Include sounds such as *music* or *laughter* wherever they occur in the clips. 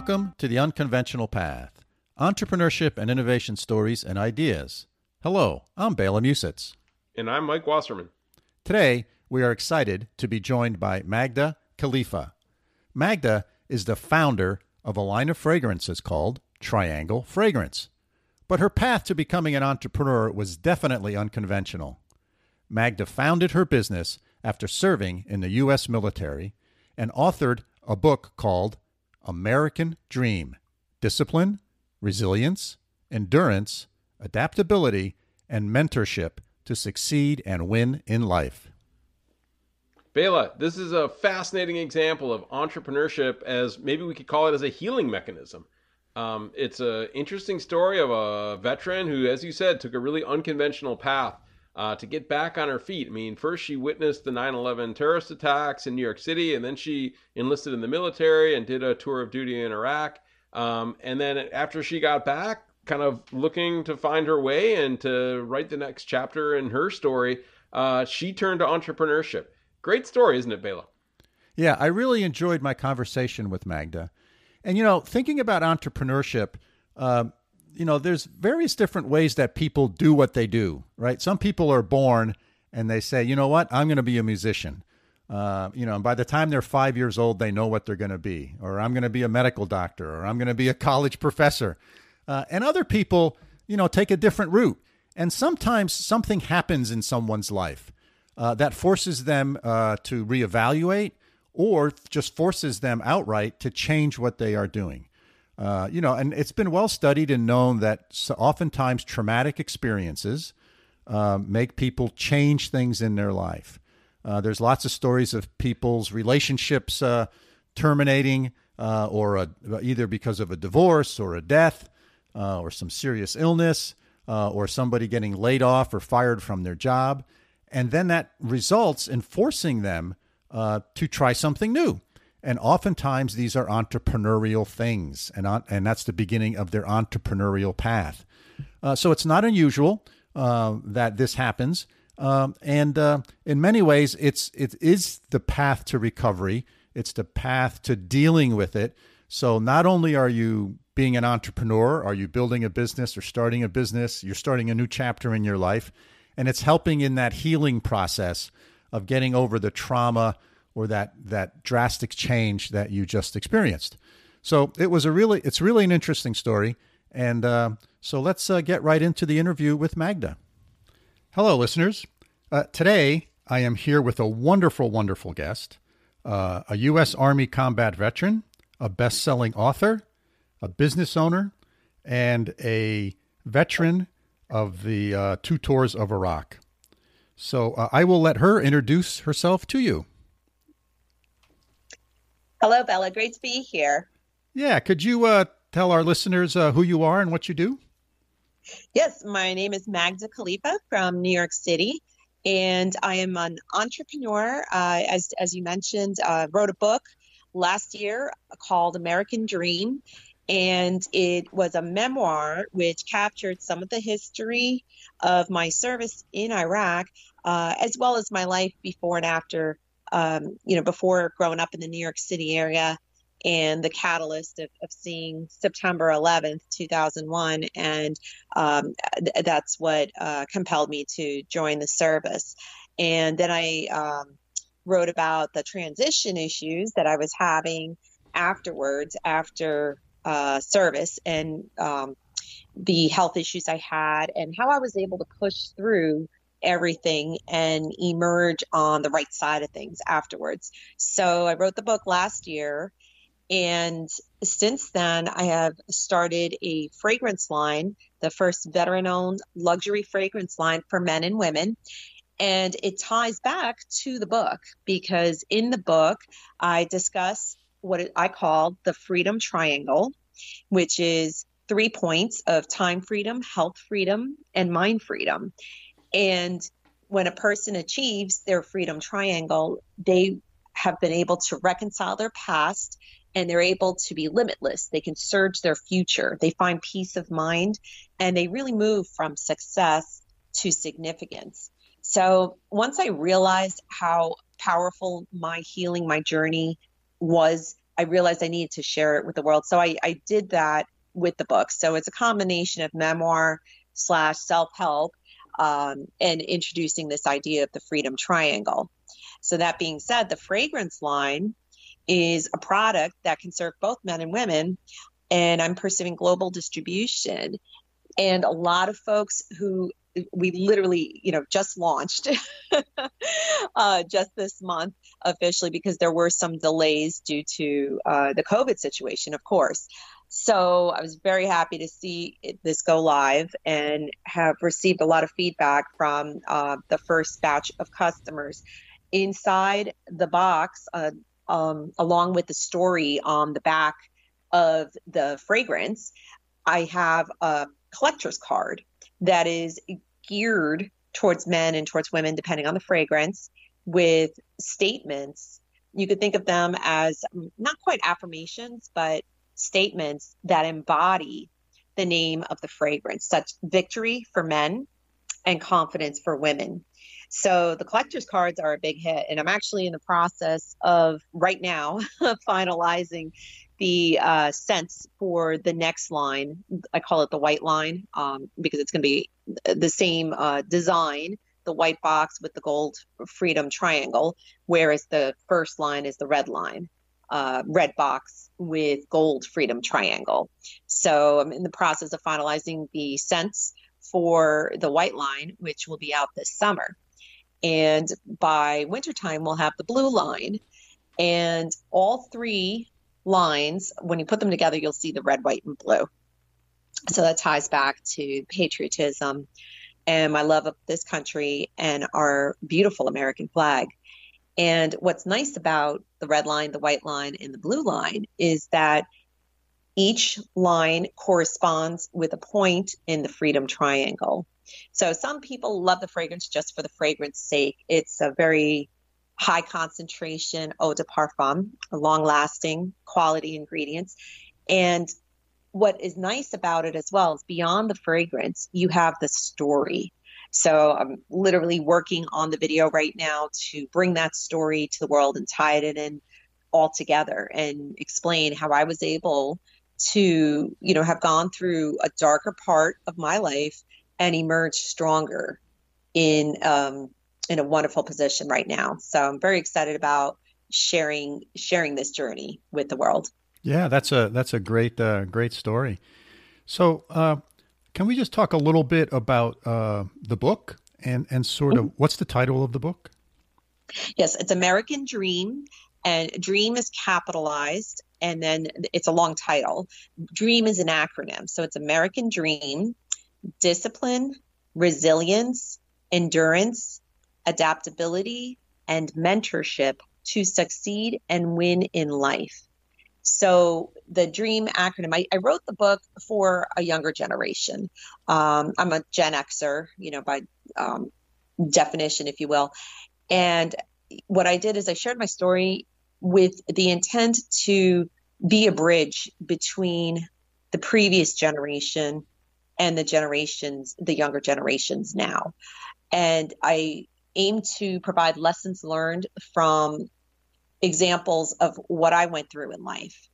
Welcome to the Unconventional Path entrepreneurship and innovation stories and ideas. Hello, I'm Bela Musits. And I'm Mike Wasserman. Today, we are excited to be joined by Magda Khalifa. Magda is the founder of a line of fragrances called Triangle Fragrance. But her path to becoming an entrepreneur was definitely unconventional. Magda founded her business after serving in the U.S. military and authored a book called American Dream Discipline, Resilience, Endurance, Adaptability, and Mentorship to Succeed and Win in Life. Bela, this is a fascinating example of entrepreneurship as maybe we could call it as a healing mechanism. Um, it's an interesting story of a veteran who, as you said, took a really unconventional path uh, to get back on her feet. I mean, first she witnessed the 9 11 terrorist attacks in New York City, and then she enlisted in the military and did a tour of duty in Iraq. Um, and then after she got back, kind of looking to find her way and to write the next chapter in her story, uh, she turned to entrepreneurship. Great story, isn't it, Bela? Yeah, I really enjoyed my conversation with Magda. And, you know, thinking about entrepreneurship, um, you know, there's various different ways that people do what they do, right? Some people are born and they say, you know what, I'm going to be a musician. Uh, you know, and by the time they're five years old, they know what they're going to be, or I'm going to be a medical doctor, or I'm going to be a college professor. Uh, and other people, you know, take a different route. And sometimes something happens in someone's life uh, that forces them uh, to reevaluate or just forces them outright to change what they are doing. Uh, you know, and it's been well studied and known that oftentimes traumatic experiences uh, make people change things in their life. Uh, there's lots of stories of people's relationships uh, terminating, uh, or a, either because of a divorce or a death, or some serious illness, or somebody getting laid off or fired from their job, and then that results in forcing them to try something new. And oftentimes these are entrepreneurial things, and, on, and that's the beginning of their entrepreneurial path. Uh, so it's not unusual uh, that this happens. Um, and uh, in many ways, it's, it is the path to recovery, it's the path to dealing with it. So not only are you being an entrepreneur, are you building a business or starting a business, you're starting a new chapter in your life, and it's helping in that healing process of getting over the trauma or that that drastic change that you just experienced. So it was a really it's really an interesting story, and uh, so let's uh, get right into the interview with Magda. Hello, listeners. Uh, today I am here with a wonderful, wonderful guest, uh, a U.S. Army combat veteran, a best-selling author, a business owner, and a veteran of the uh, two tours of Iraq. So uh, I will let her introduce herself to you. Hello, Bella. Great to be here. Yeah. Could you uh, tell our listeners uh, who you are and what you do? Yes, my name is Magda Khalifa from New York City, and I am an entrepreneur. Uh, as as you mentioned, uh, wrote a book last year called American Dream, and it was a memoir which captured some of the history of my service in Iraq, uh, as well as my life before and after um, you know, before growing up in the New York City area and the catalyst of, of seeing September 11th, 2001. And um, th- that's what uh, compelled me to join the service. And then I um, wrote about the transition issues that I was having afterwards, after uh, service, and um, the health issues I had, and how I was able to push through everything and emerge on the right side of things afterwards. So I wrote the book last year. And since then, I have started a fragrance line, the first veteran owned luxury fragrance line for men and women. And it ties back to the book because in the book, I discuss what I call the freedom triangle, which is three points of time freedom, health freedom, and mind freedom. And when a person achieves their freedom triangle, they have been able to reconcile their past and they're able to be limitless. They can surge their future. They find peace of mind and they really move from success to significance. So once I realized how powerful my healing, my journey was I realized I needed to share it with the world. So I, I did that with the book. So it's a combination of memoir slash self help um, and introducing this idea of the freedom triangle. So that being said, the fragrance line is a product that can serve both men and women, and I'm pursuing global distribution. And a lot of folks who we literally, you know, just launched *laughs* uh, just this month officially because there were some delays due to uh, the COVID situation, of course. So I was very happy to see this go live and have received a lot of feedback from uh, the first batch of customers. Inside the box, uh, um, along with the story on the back of the fragrance, I have a collector's card that is geared towards men and towards women, depending on the fragrance, with statements. You could think of them as not quite affirmations, but statements that embody the name of the fragrance, such victory for men and confidence for women. So the collector's cards are a big hit. And I'm actually in the process of right now *laughs* finalizing the uh, scents for the next line. I call it the white line um, because it's going to be the same uh, design, the white box with the gold freedom triangle, whereas the first line is the red line, uh, red box with gold freedom triangle. So I'm in the process of finalizing the scents for the white line, which will be out this summer. And by wintertime, we'll have the blue line. And all three lines, when you put them together, you'll see the red, white, and blue. So that ties back to patriotism and my love of this country and our beautiful American flag. And what's nice about the red line, the white line, and the blue line is that each line corresponds with a point in the freedom triangle. So some people love the fragrance just for the fragrance sake. It's a very high concentration eau de parfum, long lasting quality ingredients. And what is nice about it as well is beyond the fragrance, you have the story. So I'm literally working on the video right now to bring that story to the world and tie it in all together and explain how I was able to, you know, have gone through a darker part of my life and emerge stronger in um, in a wonderful position right now. So I'm very excited about sharing sharing this journey with the world. Yeah, that's a that's a great uh, great story. So, uh, can we just talk a little bit about uh, the book and and sort of what's the title of the book? Yes, it's American Dream, and Dream is capitalized, and then it's a long title. Dream is an acronym, so it's American Dream, discipline, resilience, endurance, adaptability, and mentorship to succeed and win in life. So, the DREAM acronym, I, I wrote the book for a younger generation. Um, I'm a Gen Xer, you know, by um, definition, if you will. And what I did is I shared my story with the intent to be a bridge between the previous generation and the generations, the younger generations now. And I aim to provide lessons learned from examples of what I went through in life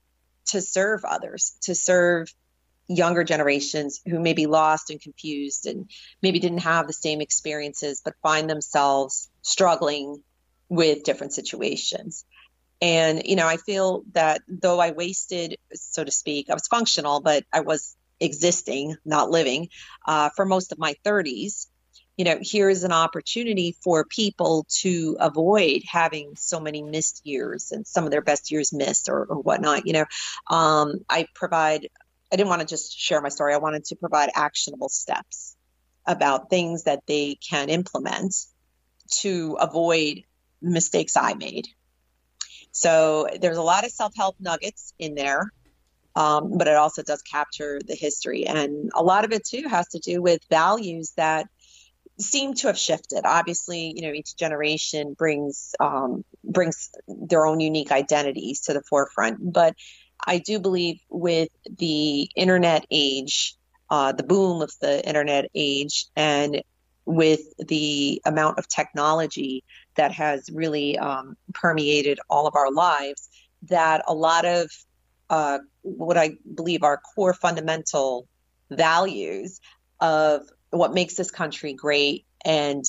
to serve others, to serve younger generations who may be lost and confused and maybe didn't have the same experiences, but find themselves struggling with different situations. And, you know, I feel that though I wasted, so to speak, I was functional, but I was existing, not living, uh, for most of my 30s. You know, here's an opportunity for people to avoid having so many missed years and some of their best years missed or, or whatnot. You know, um, I provide, I didn't want to just share my story, I wanted to provide actionable steps about things that they can implement to avoid mistakes I made. So there's a lot of self help nuggets in there um, but it also does capture the history. And a lot of it too has to do with values that seem to have shifted. Obviously, you know, each generation brings um, brings their own unique identities to the forefront. But I do believe with the internet age, uh, the boom of the internet age, and with the amount of technology that has really um, permeated all of our lives, that a lot of uh, what I believe are core fundamental values of what makes this country great and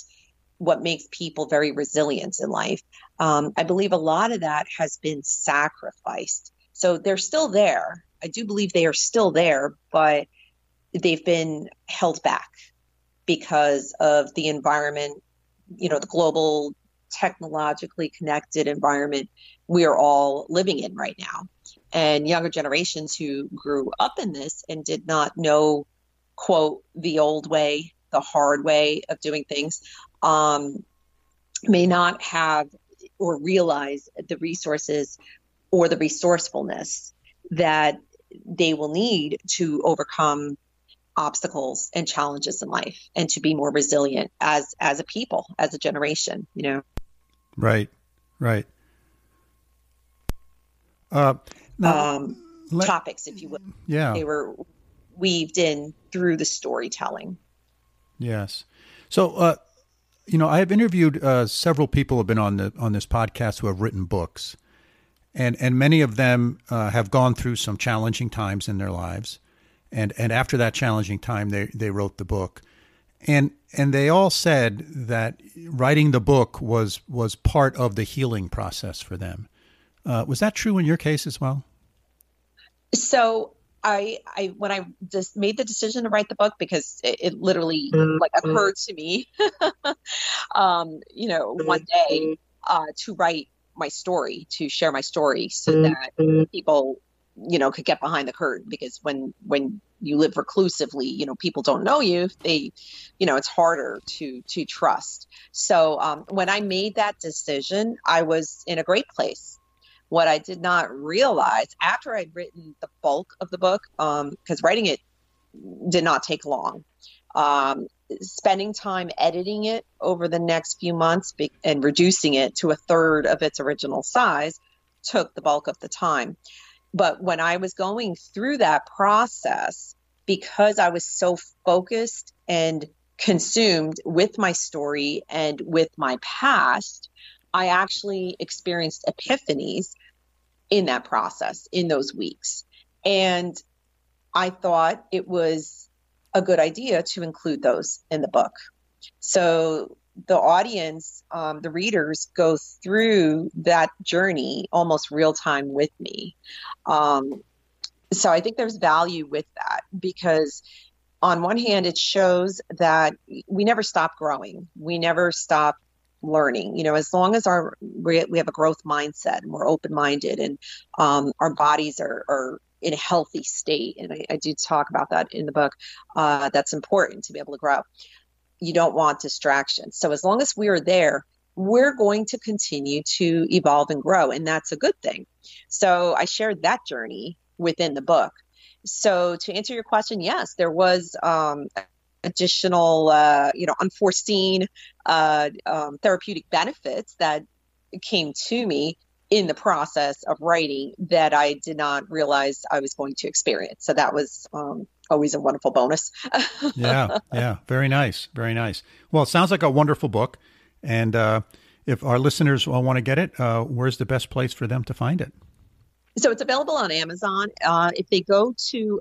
what makes people very resilient in life. Um, I believe a lot of that has been sacrificed. So they're still there. I do believe they are still there, but they've been held back because of the environment, you know, the global technologically connected environment we are all living in right now. And younger generations who grew up in this and did not know, quote, the old way, the hard way of doing things, um, may not have or realize the resources or the resourcefulness that they will need to overcome obstacles and challenges in life and to be more resilient as as a people as a generation you know? Right right. Uh, now, um, let, topics if you would yeah. They were weaved in through the storytelling. Yes. So uh, you know, I have interviewed uh, several people have been on the on this podcast who have written books, and and many of them uh, have gone through some challenging times in their lives, and and after that challenging time, they they wrote the book, and and they all said that writing the book was was part of the healing process for them. Uh, was that true in your case as well? So I, I when I just made the decision to write the book because it, it literally mm-hmm. like occurred to me, *laughs* um, you know, one day uh, to write my story, to share my story, so mm-hmm. that people, you know, could get behind the curtain. Because when when you live reclusively, you know, people don't know you. They, you know, it's harder to to trust. So um, when I made that decision, I was in a great place what I did not realize after I'd written the bulk of the book, because um, writing it did not take long. Um, spending time editing it over the next few months be- and reducing it to a third of its original size took the bulk of the time. But when I was going through that process, because I was so focused and consumed with my story and with my past, I actually experienced epiphanies in that process in those weeks. And I thought it was a good idea to include those in the book. So the audience, um, the readers, go through that journey almost real time with me. Um, so I think there's value with that because on one hand, it shows that we never stop growing. We never stop learning you know as long as our we, we have a growth mindset and we're open-minded and um, our bodies are, are in a healthy state and I, I do talk about that in the book uh, that's important to be able to grow. You don't want distractions. So as long as we are there we're going to continue to evolve and grow and that's a good thing. So i shared that journey within the book. So to answer your question yes there was um, additional, uh, you know, unforeseen uh, um, therapeutic benefits that came to me in the process of writing that I did not realize I was going to experience. So that was um, always a wonderful bonus. *laughs* yeah, yeah, very nice, very nice. Well, it sounds like a wonderful book, and uh, if our listeners want to get it, uh, where's the best place for them to find it? So it's available on Amazon. Uh, if they go to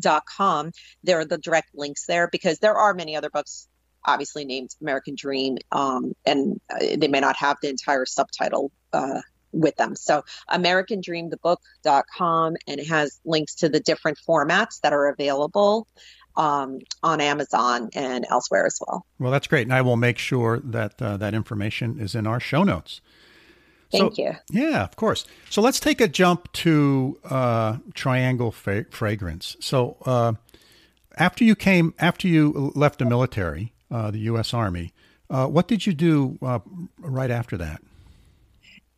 AmericanDreamTheBook.com, there are the direct links there because there are many other books obviously named American Dream, um, and uh, they may not have the entire subtitle uh, with them. So AmericanDreamTheBook.com, and it has links to the different formats that are available um, on Amazon and elsewhere as well. Well, that's great, and I will make sure that uh, that information is in our show notes. Thank so, you. Yeah, of course. So let's take a jump to uh, Triangle fra- Fragrance. So uh, after you came, after you left the military, uh, the U.S. Army, uh, what did you do uh, right after that?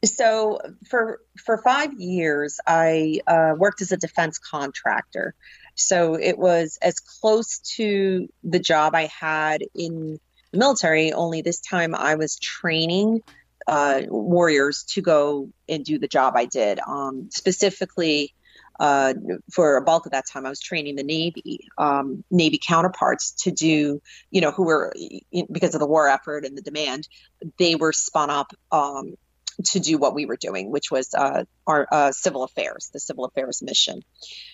So for for five years, I uh, worked as a defense contractor. So it was as close to the job I had in the military. Only this time I was training uh, warriors to go and do the job I did. Um, specifically, uh, for a bulk of that time, I was training the Navy, um, Navy counterparts to do, you know, who were because of the war effort and the demand, they were spun up um, to do what we were doing, which was uh, our uh, civil affairs, the civil affairs mission.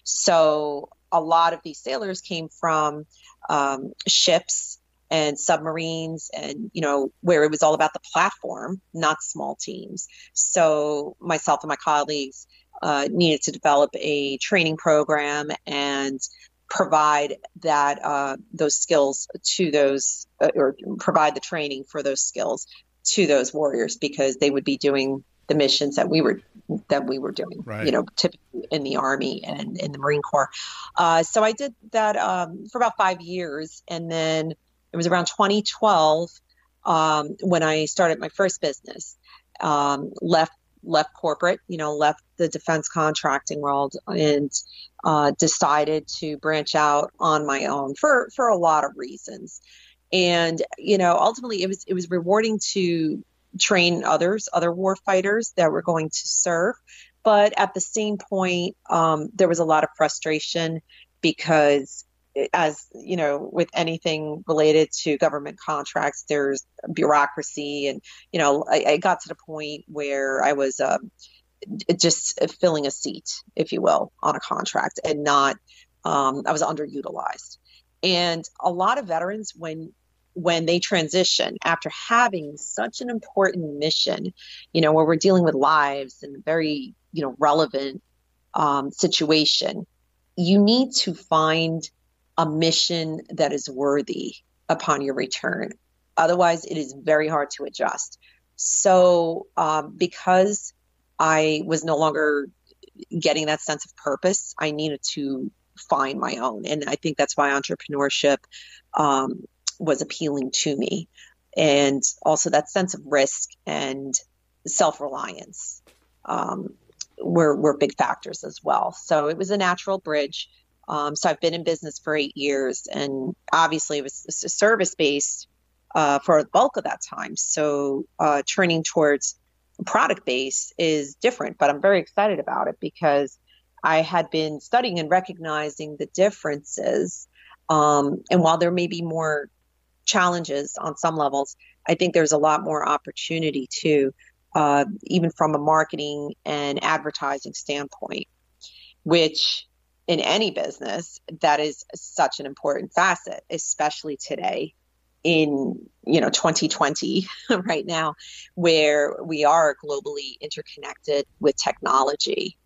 So a lot of these sailors came from um, ships and submarines and you know where it was all about the platform not small teams. So myself and my colleagues uh, needed to develop a training program and provide that uh, those skills to those uh, or provide the training for those skills to those warriors because they would be doing the missions that we were that we were doing right. you know typically in the army and in the marine corps. Uh, so i did that um, for about five years. And then it was around 2012 um, when i started my first business um, left left corporate, you know, left the defense contracting world and uh, decided to branch out on my own for for a lot of reasons. And you know, ultimately, it was it was rewarding to train others, other war fighters that were going to serve. But at the same point, um, there was a lot of frustration because as you know with anything related to government contracts there's bureaucracy. And you know i, I got to the point where i was um, just filling a seat if you will on a contract and not um, i was underutilized. And a lot of veterans when when they transition after having such an important mission you know where we're dealing with lives and very you know relevant um, situation you need to find a mission that is worthy upon your return. Otherwise, it is very hard to adjust. So, um, because I was no longer getting that sense of purpose, I needed to find my own. And I think that's why entrepreneurship um, was appealing to me. And also that sense of risk and self reliance um, were, were big factors as well. So it was a natural bridge. Um, so I've been in business for eight years, and obviously it was service based uh, for the bulk of that time. So uh, turning towards product base is different, but I'm very excited about it because I had been studying and recognizing the differences. Um, and while there may be more challenges on some levels, I think there's a lot more opportunity too, uh, even from a marketing and advertising standpoint, which in any business that is such an important facet especially today in you know 2020 *laughs* right now where we are globally interconnected with technology.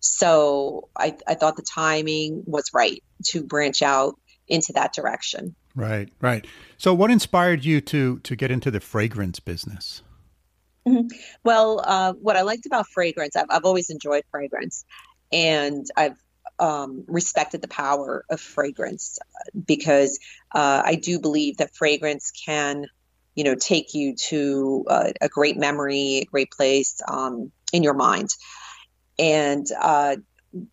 So I, I thought the timing was right to branch out into that direction. Right right. So what inspired you to to get into the fragrance business? Mm-hmm. well uh, what i liked about fragrance I've, I've always enjoyed fragrance and i've um, respected the power of fragrance because uh, I do believe that fragrance can, you know, take you to a, a great memory, a great place um, in your mind. And uh,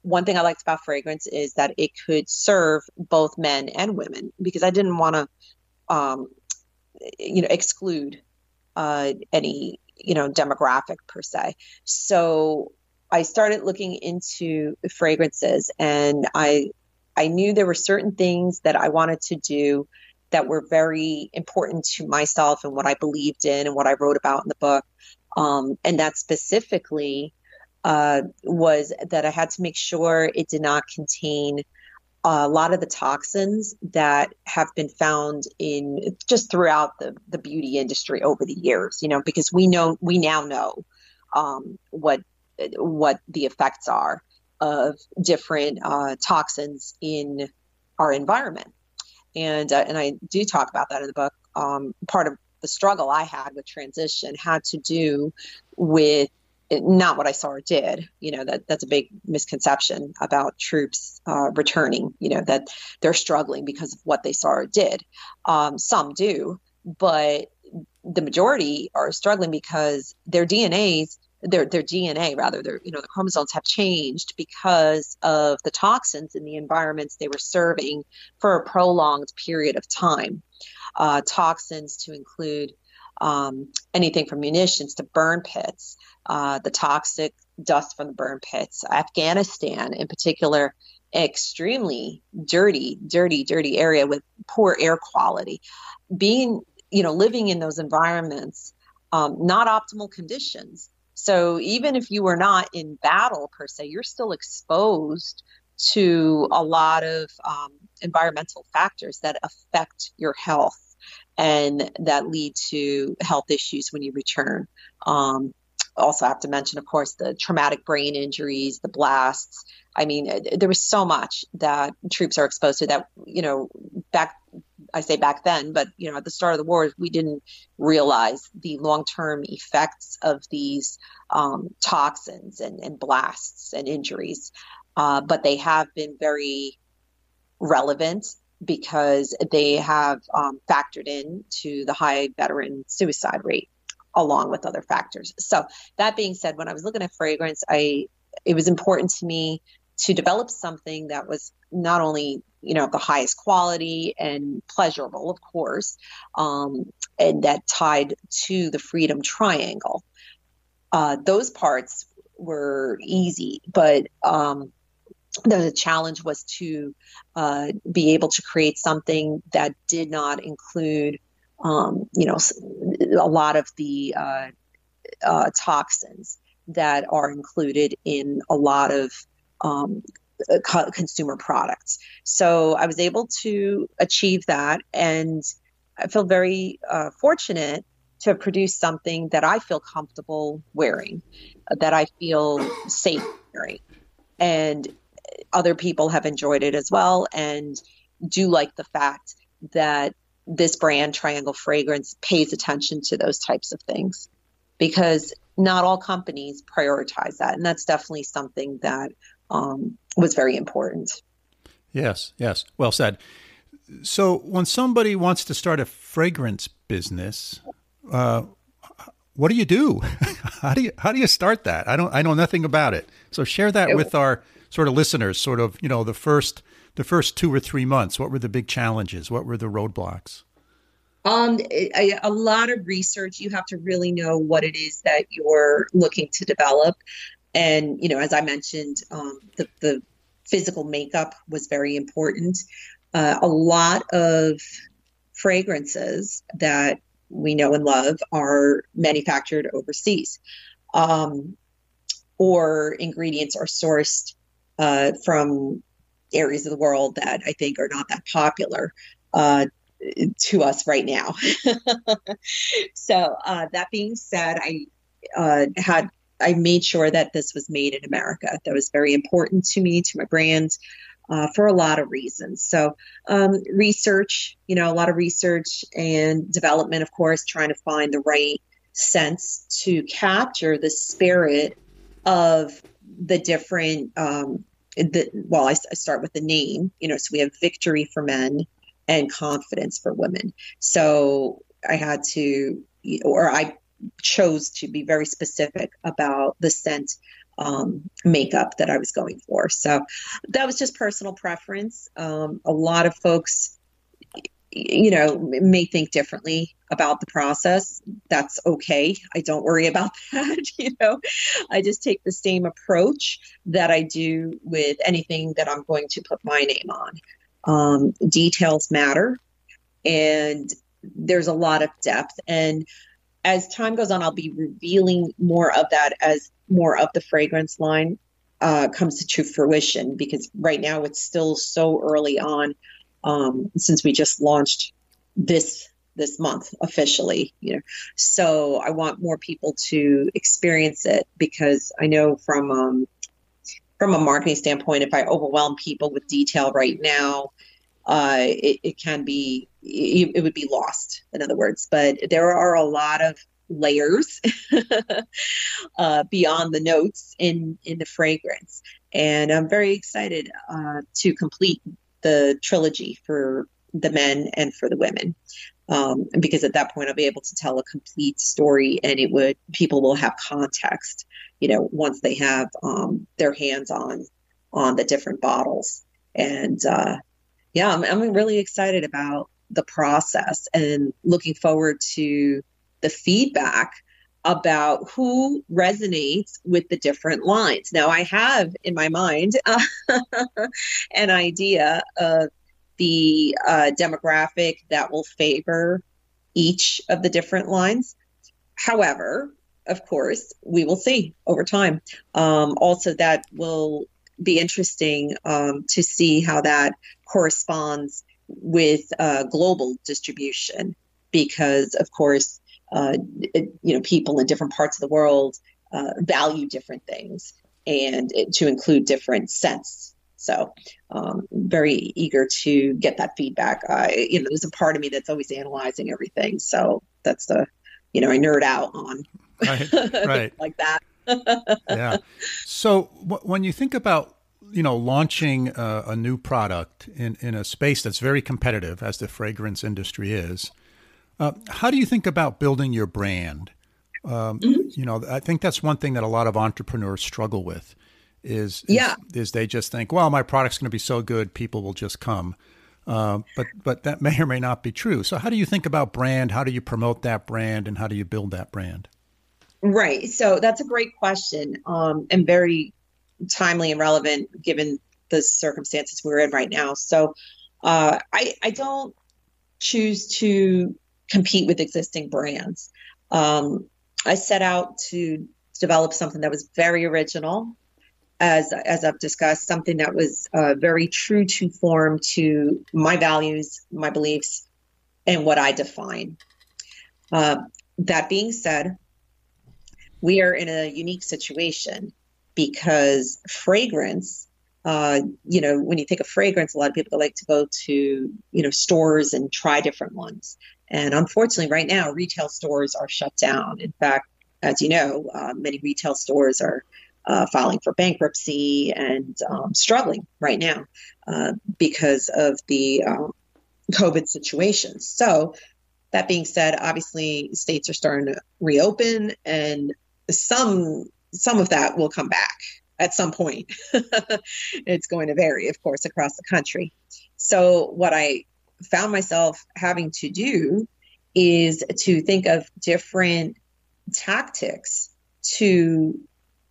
one thing I liked about fragrance is that it could serve both men and women because I didn't want to, um, you know, exclude uh, any you know demographic per se. So I started looking into fragrances and I I knew there were certain things that I wanted to do that were very important to myself and what I believed in and what I wrote about in the book. Um, and that specifically uh, was that I had to make sure it did not contain a lot of the toxins that have been found in just throughout the, the beauty industry over the years, you know, because we know, we now know um, what what the effects are of different uh, toxins in our environment. And, uh, and I do talk about that in the book. Um, part of the struggle I had with transition had to do with not what I saw or did. You know, that that's a big misconception about troops uh, returning, you know, that they're struggling because of what they saw or did. Um, some do, but the majority are struggling because their DNAs their their DNA rather their you know the chromosomes have changed because of the toxins in the environments they were serving for a prolonged period of time. Uh, toxins to include um, anything from munitions to burn pits, uh, the toxic dust from the burn pits. Afghanistan, in particular, extremely dirty, dirty, dirty area with poor air quality. Being, you know, living in those environments, um, not optimal conditions So even if you were not in battle per se, you're still exposed to a lot of um, environmental factors that affect your health and that lead to health issues when you return. Um, also, have to mention, of course, the traumatic brain injuries, the blasts. I mean, there was so much that troops are exposed to that, you know, back, I say back then, but, you know, at the start of the war, we didn't realize the long term effects of these um, toxins and, and blasts and injuries. Uh, but they have been very relevant because they have um, factored in to the high veteran suicide rate along with other factors. So that being said, when I was looking at fragrance, I it was important to me to develop something that was not only you know the highest quality and pleasurable, of course, um, and that tied to the freedom triangle. Uh, those parts were easy, but um, the challenge was to uh, be able to create something that did not include, um, you know, a lot of the uh, uh, toxins that are included in a lot of um, co- consumer products. So I was able to achieve that, and I feel very uh, fortunate to produce something that I feel comfortable wearing, that I feel safe wearing. And other people have enjoyed it as well and do like the fact that this brand triangle fragrance pays attention to those types of things because not all companies prioritize that and that's definitely something that um, was very important yes yes well said so when somebody wants to start a fragrance business uh, what do you do *laughs* how do you how do you start that i don't i know nothing about it so share that with our sort of listeners, sort of, you know, the first the first two or three months? What were the big challenges? What were the roadblocks? Um, a, a, lot of research. You have to really know what it is that you're looking to develop, and you know, as I mentioned, um, the the physical makeup was very important. Uh, a lot of fragrances that we know and love are manufactured overseas, um, or ingredients are sourced uh, from areas of the world that I think are not that popular uh, to us right now. *laughs* so uh, that being said, I uh, had I made sure that this was made in America. That was very important to me, to my brand. Uh, for a lot of reasons. So, um, research, you know, a lot of research and development, of course, trying to find the right sense to capture the spirit of the different um, the well I, I start with the name you know so we have victory for men and confidence for women so i had to or i chose to be very specific about the scent um, makeup that I was going for. So that was just personal preference. Um, a lot of folks you know, may think differently about the process. That's okay. I don't worry *laughs* about that. *laughs* you know, I just take the same approach that I do with anything that I'm going to put my name on. Um, details matter, and there's a lot of depth. And as time goes on, I'll be revealing more of that as more of the fragrance line uh, comes to fruition because right now it's still so early on um, since we just launched this this month officially you know. So i want more people to experience it because i know from um, from a marketing standpoint if i overwhelm people with detail right now uh, it, it can be it, it would be lost in other words but there are a lot of layers *laughs* uh, beyond the notes in in the fragrance and i'm very excited uh, to complete the trilogy for the men and for the women. Um, because at that point I'll be able to tell a complete story and it would people will have context, you know, once they have um, their hands on on the different bottles. And uh, yeah, I'm, I'm really excited about the process and looking forward to the feedback about who resonates with the different lines. Now, I have in my mind uh, *laughs* an idea of the uh, demographic that will favor each of the different lines. However, of course, we will see over time. Um, also, that will be interesting um, to see how that corresponds with uh, global distribution, because of course, uh, it, you know, people in different parts of the world uh, value different things, and it, to include different scents. So, um, very eager to get that feedback. I, you know, there's a part of me that's always analyzing everything. So that's the, you know, I nerd out on right, *laughs* right. like that. *laughs* yeah. So w- when you think about you know launching a, a, new product in in a space that's very competitive as the fragrance industry is, uh, how do you think about building your brand? Um, mm-hmm. You know, I think that's one thing that a lot of entrepreneurs struggle with. Is, yeah. is, is they just think, well, my product's going to be so good, people will just come. Uh, but but that may or may not be true. So how do you think about brand? How do you promote that brand, and how do you build that brand? Right. So that's a great question, um, and very timely and relevant given the circumstances we're in right now. So uh, I I don't choose to compete with existing brands. Um, I set out to develop something that was very original, as as I've discussed, something that was uh, very true to form to my values, my beliefs, and what I define. Uh, that being said, we are in a unique situation because fragrance uh, you know when you think of fragrance a lot of people like to go to you know stores and try different ones. And unfortunately right now retail stores are shut down. In fact as you know uh, many retail stores are uh, filing for bankruptcy and um, struggling right now uh, because of the um, covid situation. So that being said obviously states are starting to reopen and some some of that will come back at some point. *laughs* it's going to vary, of course, across the country. So what I found myself having to do is to think of different tactics to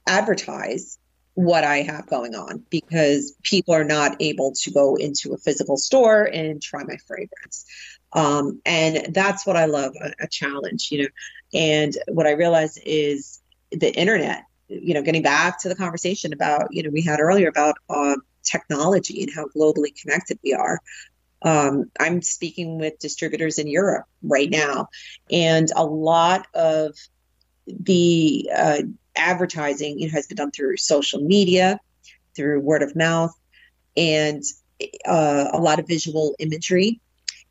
advertise what I have going on because people are not able to go into a physical store and try my fragrance. Um, and that's what I love a, a challenge, you know. And what I realize is the internet you know getting back to the conversation about you know we had earlier about uh, technology and how globally connected we are um, i'm speaking with distributors in europe right now and a lot of the uh, advertising you know, has been done through social media through word of mouth and uh, a lot of visual imagery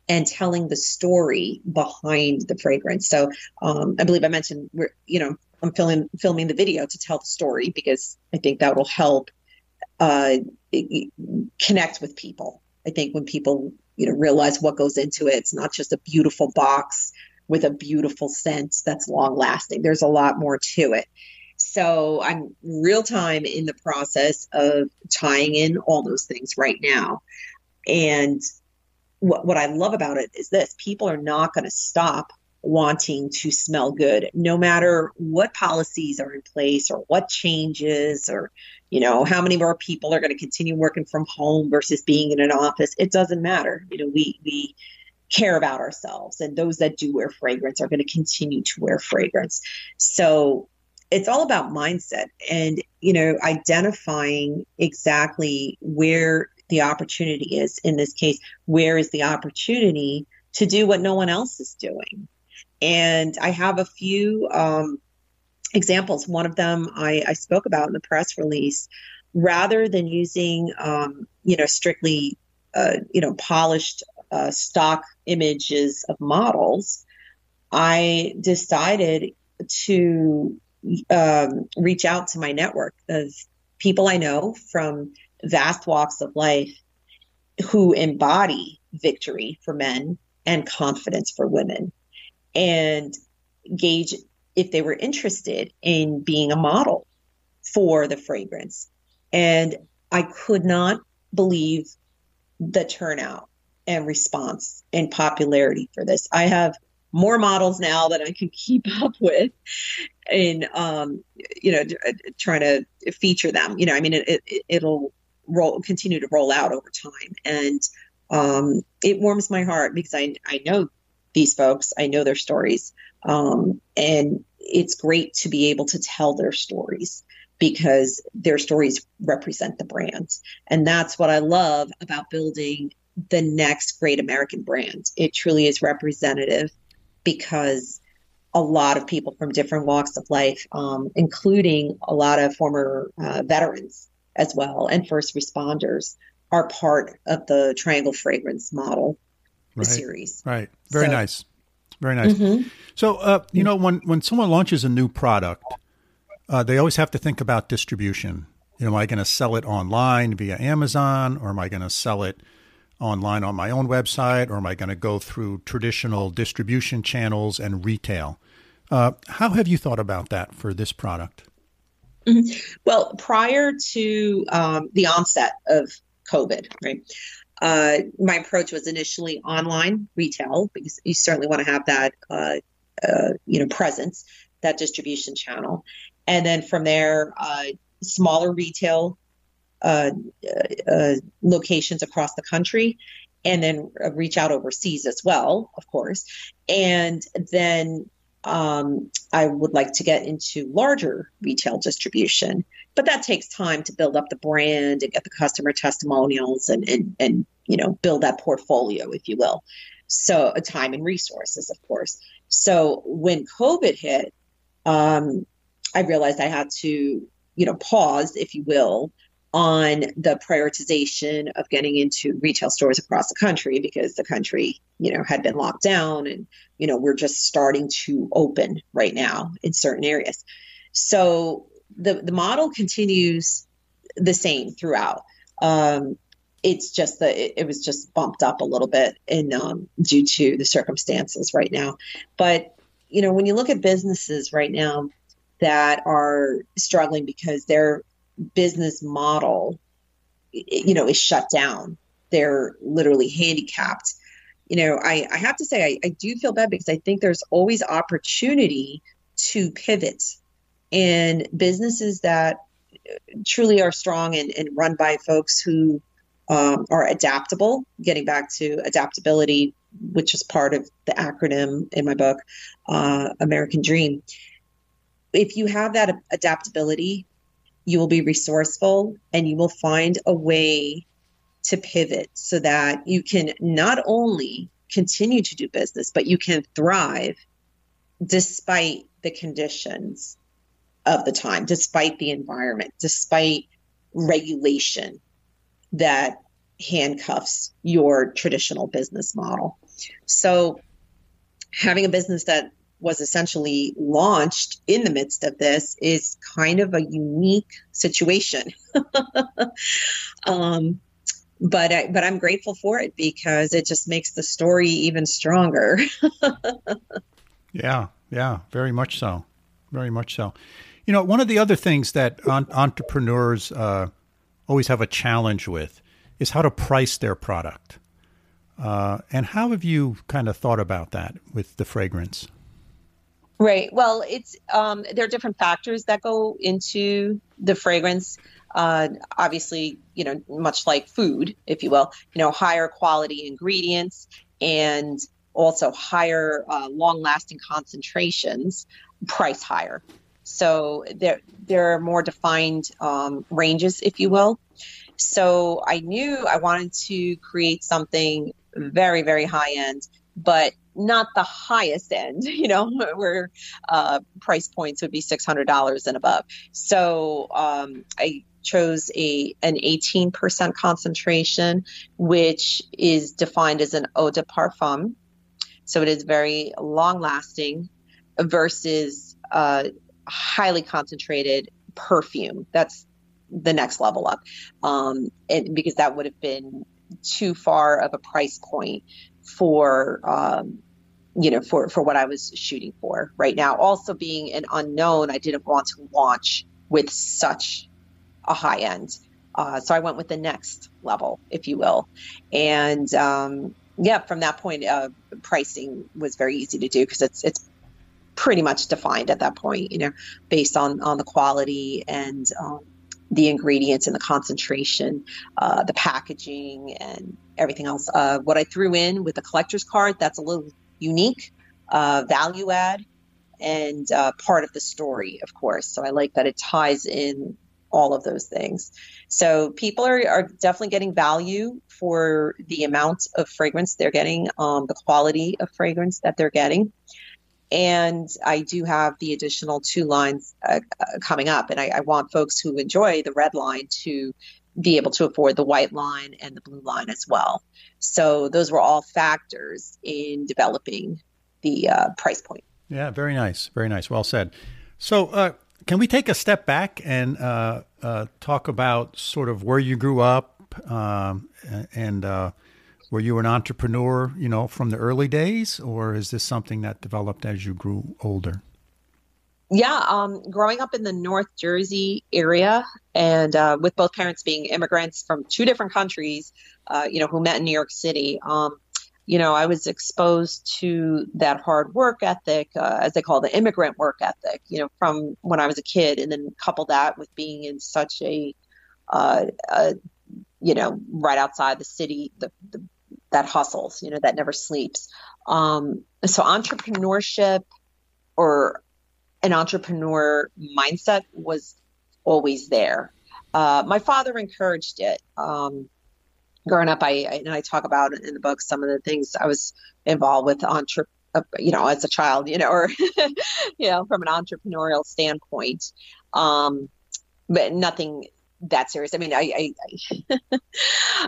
and telling the story behind the fragrance. So um, I believe I mentioned we're you know I'm filming filming the video to tell the story because I think that will help uh, connect with people. I think when people you know realize what goes into it, it's not just a beautiful box with a beautiful scent that's long lasting. There's a lot more to it. So I'm real time in the process of tying in all those things right now. And what, what I love about it is this people are not going to stop wanting to smell good no matter what policies are in place or what changes or you know how many more people are going to continue working from home versus being in an office it doesn't matter. You know we we care about ourselves and those that do wear fragrance are going to continue to wear fragrance. So it's all about mindset and you know identifying exactly where the opportunity is in this case where is the opportunity to do what no one else is doing and I have a few um, examples. One of them I, I, spoke about in the press release. Rather than using, um, you know, strictly, uh, you know, polished uh, stock images of models, I decided to um, reach out to my network of people I know from vast walks of life who embody victory for men and confidence for women and gauge if they were interested in being a model for the fragrance. And I could not believe the turnout and response and popularity for this. I have more models now that I can keep *laughs* up with in um, you know trying to feature them. You know, I mean it, it will roll continue to roll out over time and um, it warms my heart because I I know these folks. I know their stories. Um, and it's great to be able to tell their stories because their stories represent the brands. And that's what I love about building the next great American brand. It truly is representative because a lot of people from different walks of life, um, including a lot of former uh, veterans as well and first responders, are part of the Triangle Fragrance model, right. series. Right. Very so, nice. Very nice. Mm-hmm. So, uh, you know, when when someone launches a new product, uh, they always have to think about distribution. You know, am I going to sell it online via Amazon, or am I going to sell it online on my own website, or am I going to go through traditional distribution channels and retail? Uh, how have you thought about that for this product? Mm-hmm. Well, prior to um, the onset of COVID, right, uh, my approach was initially online retail because you certainly want to have that, uh, uh you know, presence, that distribution channel, and then from there, uh, smaller retail uh, locations across the country, and then reach out overseas as well, of course, and then um, I would like to get into larger retail distribution, but that takes time to build up the brand and get the customer testimonials and and and you know build that portfolio, if you will. So a time and resources, of course. So when COVID hit, um, I realized I had to you know pause, if you will, on the prioritization of getting into retail stores across the country because the country, you know, had been locked down and, you know, we're just starting to open right now in certain areas. So the, the model continues the same throughout. Um, it's just that it, it, was just bumped up a little bit in um, due to the circumstances right now. But you know, when you look at businesses right now that are struggling because they're business model you know is shut down. They're literally handicapped. You know i, I have to say I, I do feel bad because i think there's always opportunity to pivot. And businesses that truly are strong and, and run by folks who um, are adaptable getting back to adaptability which is part of the acronym in my book uh, american dream. If you have that adaptability you will be resourceful and you will find a way to pivot so that you can not only continue to do business, but you can thrive despite the conditions of the time, despite the environment, despite regulation that handcuffs your traditional business model. So, having a business that was essentially launched in the midst of this is kind of a unique situation. *laughs* um, but I, but I'm grateful for it because it just makes the story even stronger. *laughs* yeah, yeah, very much so, very much so. You know, one of the other things that on, entrepreneurs uh, always have a challenge with is how to price their product. Uh, and how have you kind of thought about that with the fragrance? Right. Well, it's um, there are different factors that go into the fragrance. Uh, obviously, you know, much like food, if you will, you know, higher quality ingredients and also higher, uh, long-lasting concentrations, price higher. So there there are more defined um, ranges, if you will. So I knew I wanted to create something very, very high end, but not the highest end, *laughs* you know, where uh, price points would be $600 and above. So um, I chose a an 18% concentration, which is defined as an eau de parfum. So it is very long lasting versus uh, highly concentrated perfume. That's the next level up. Um, and because that would have been too far of a price point for um, you know for for what I was shooting for right now. Also being an unknown, I didn't want to launch with such a high end. Uh, so I went with the next level, if you will, and um, yeah, from that point, uh, pricing was very easy to do because it's it's pretty much defined at that point, you know, based on on the quality and um, the ingredients and the concentration, uh, the packaging, and everything else. Uh, what I threw in with the collector's card, that's a little unique uh, value add and uh, part of the story, of course. So I like that it ties in all of those things. So people are, are definitely getting value for the amount of fragrance they're getting, um, the quality of fragrance that they're getting. And I do have the additional two lines uh, uh, coming up, and I, I want folks who enjoy the red line to be able to afford the white line and the blue line as well. So those were all factors in developing the uh, price point. Yeah, very nice, very nice. Well said. So, uh, can we take a step back and uh, uh talk about sort of where you grew up um, and uh, were you an entrepreneur, you know, from the early days, or is this something that developed as you grew older? Yeah, um, growing up in the North Jersey area, and uh, with both parents being immigrants from two different countries, uh, you know, who met in New York City. Um, you know, I was exposed to that hard work ethic, uh, as they call the immigrant work ethic, you know, from when I was a kid, and then couple that with being in such a, uh, a you know, right outside the city, the, the, that hustles, you know, that never sleeps. Um, so entrepreneurship or an entrepreneur mindset was always there. Uh, my father encouraged it. Um, growing up, I, I, and I talk about in the book some of the things I was involved with entre, uh, you know, as a child, you know, or *laughs* you know, from an entrepreneurial standpoint. Um, but nothing that serious. I mean, I I,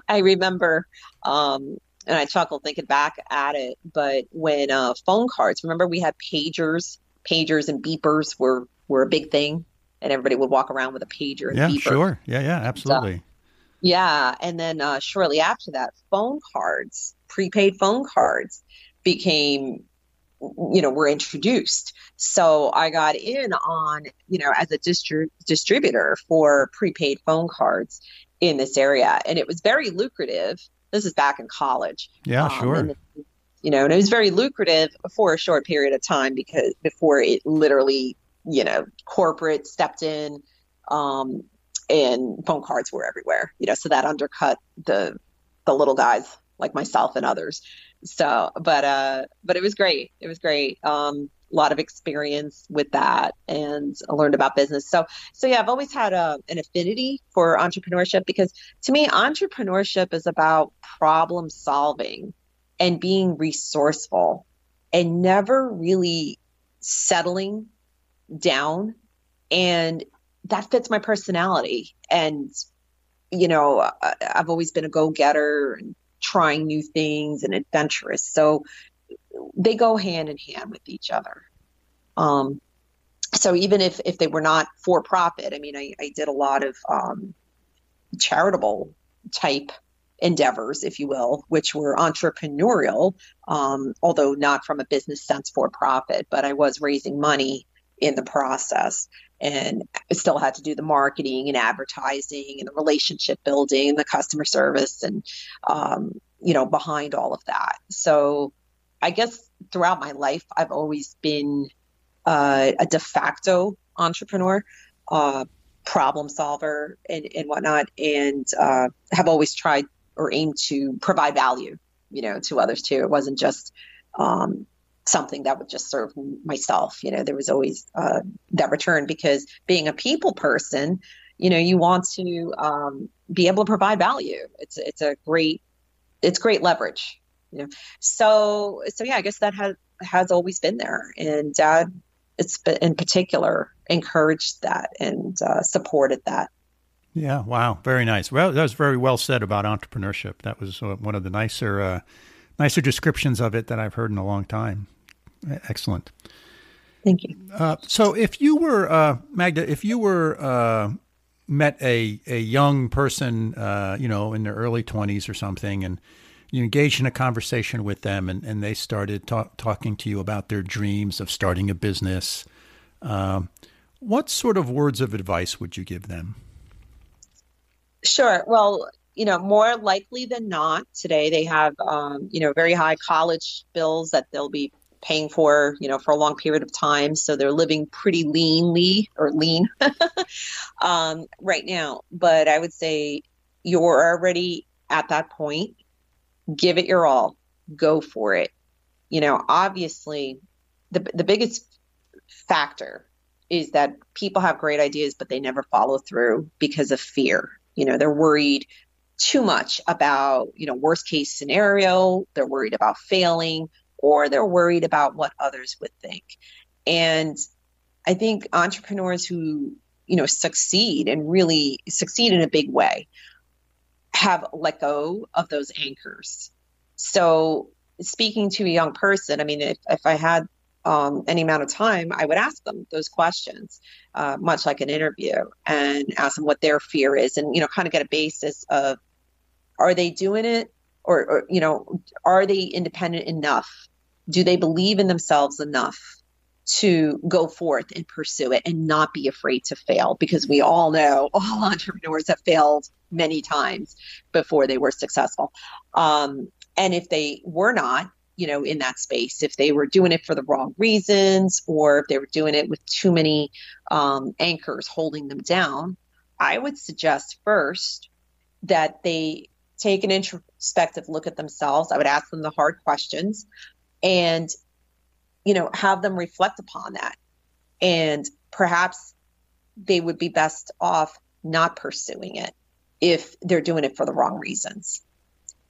I *laughs* remember, um, and I chuckle thinking back at it. But when uh, phone cards, remember we had pagers pagers and beepers were were a big thing, and everybody would walk around with a pager and yeah, beeper. sure, yeah, yeah, absolutely. yeah, and then uh, shortly after that, phone cards, prepaid phone cards, became you know were introduced so i got in on you know as a distri- distributor for prepaid phone cards in this area and it was very lucrative this is back in college yeah um, sure you know, and it was very lucrative for a short period of time because before it literally, you know, corporate stepped in, um, and phone cards were everywhere, you know, so that undercut the the little guys like myself and others. So, but uh, but it was great. It was great. Um, lot of experience with that and learned about business. So, so yeah, I've always had a, an affinity for entrepreneurship because to me, entrepreneurship is about problem solving and being resourceful and never really settling down. And that fits my personality. And, you know, I've always been a go getter and trying new things and adventurous. So they go hand in hand with each other. Um, so even if, if they were not for profit, I mean, I, I did a lot of um, charitable type endeavors, if you will, which were entrepreneurial, um, although not from a business sense for profit, but I was raising money in the process and I still had to do the marketing and advertising and the relationship building the customer service and um, you know behind all of that so i guess throughout my life i've always been uh, a de facto entrepreneur uh, problem solver and, and whatnot and uh, have always tried or aimed to provide value, you know, to others too. It wasn't just um, something that would just serve myself. You know, there was always uh, that return because being a people person, you know, you want to um, be able to provide value. It's it's a great it's great leverage. You know, so so yeah, I guess that has has always been there, and Dad, it's in particular encouraged that and uh, supported that. Yeah, wow, very nice. Well, that was very well said about entrepreneurship. That was uh, one of the nicer, uh, nicer descriptions of it that I've heard in a long time. Excellent. Thank you. Uh, so, if you were uh, Magda, if you were uh, met a a young person, uh, you know, in their early twenties or something, and you engaged in a conversation with them, and, and they started talk, talking to you about their dreams of starting a business, um, what sort of words of advice would you give them? Sure. Well, you know, more likely than not, today they have, um, you know, very high college bills that they'll be paying for, you know, for a long period of time. So they're living pretty leanly or lean *laughs* um, right now. But I would say you're already at that point. Give it your all. Go for it. You know, obviously, the the biggest factor is that people have great ideas, but they never follow through because of fear. You know, they're worried too much about, you know, worst case scenario, they're worried about failing, or they're worried about what others would think. And I think entrepreneurs who, you know, succeed and really succeed in a big way have let go of those anchors. So speaking to a young person, I mean, if, if I had um, any amount of time, I would ask them those questions, uh, much like an interview, and ask them what their fear is, and you know, kind of get a basis of are they doing it, or, or you know, are they independent enough? Do they believe in themselves enough to go forth and pursue it and not be afraid to fail? Because we all know all *laughs* entrepreneurs have failed many times before they were successful. Um, and if they were not, you know, in that space, if they were doing it for the wrong reasons or if they were doing it with too many um, anchors holding them down, I would suggest first that they take an introspective look at themselves. I would ask them the hard questions and, you know, have them reflect upon that. And perhaps they would be best off not pursuing it if they're doing it for the wrong reasons.